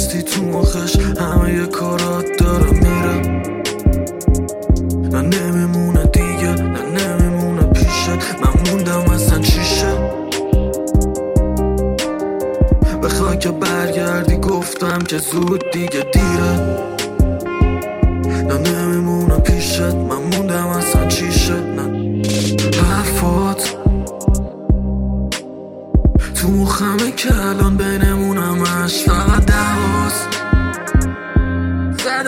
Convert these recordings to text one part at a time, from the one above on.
نیستی تو مخش همه یه کارات داره میره نه نمیمونه دیگه نه نمیمونه پیشت من موندم اصلا چیشه بخوای که برگردی گفتم که زود دیگه دیره. نه نمیمونه پیشت من موندم اصلا چیشه نه حرفات. تو مخمه که الان بینمونم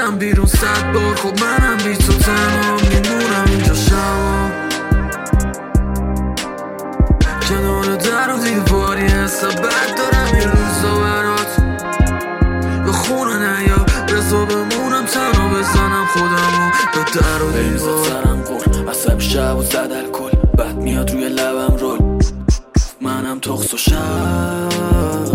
زدم بیرون صد بار خب منم بی تو تنها میمونم اینجا شبا کنار در و دیواری حس بد دارم این روزا برات به خونه نیا رضا بمونم تنها بزنم خودمو به در و دیوار سرم کن عصب شب و زد الکل بعد میاد روی لبم رول منم تخص و شهر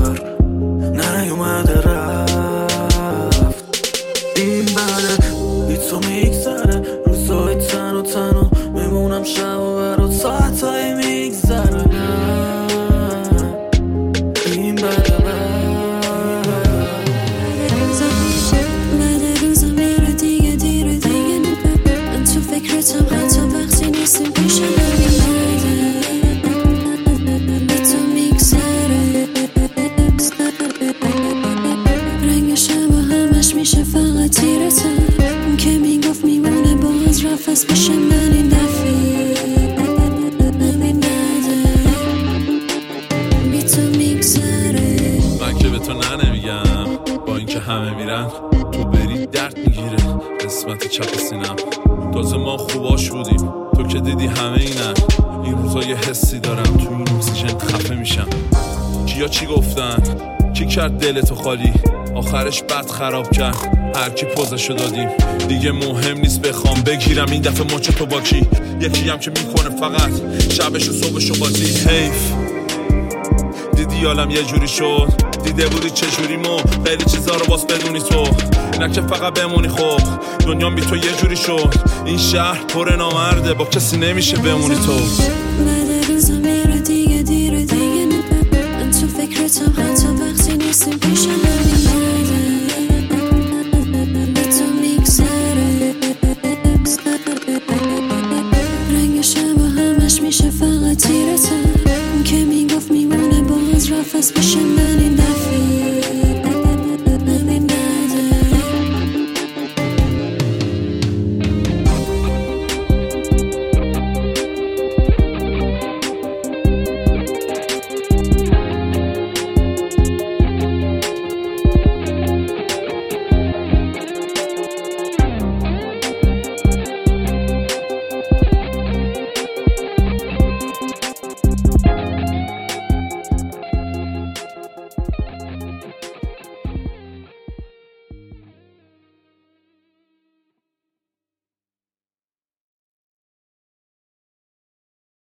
میمونم شب و برات ساعتهای میگذره این بده بعد روزا دیگه دیگه. فکرتم میشه فقط اون که می‌گفت میمونه باز رفت پیش من تو نه نمیگم با اینکه همه میرن تو بری درد می‌گیره. قسمت چپ سینم. تازه ما خوباش بودیم. تو که دیدی همه اینن. این روزا یه حسی دارم. تو این اکسیژن خفه میشم. کیا چی گفتن؟ کی کرد دلتو خالی؟ آخرش بد خراب کرد. هر کی پوزشو دادیم. دیگه مهم نیست بخوام بگیرم. این دفعه مچ تو با کی؟ یکی هم که می‌کنه فقط. شبش و صبحش و بازی حیف. دیدی حالم یه جوری شد؟ دیده بودی چجوری مو خیلی چیزا رو باز بدونی تو. نکه فقط بمونی خب. دنیا بی تو یه جوری شد. این شهر پر نامرده. با کسی نمیشه بمونی تو. میشه self-expression and in that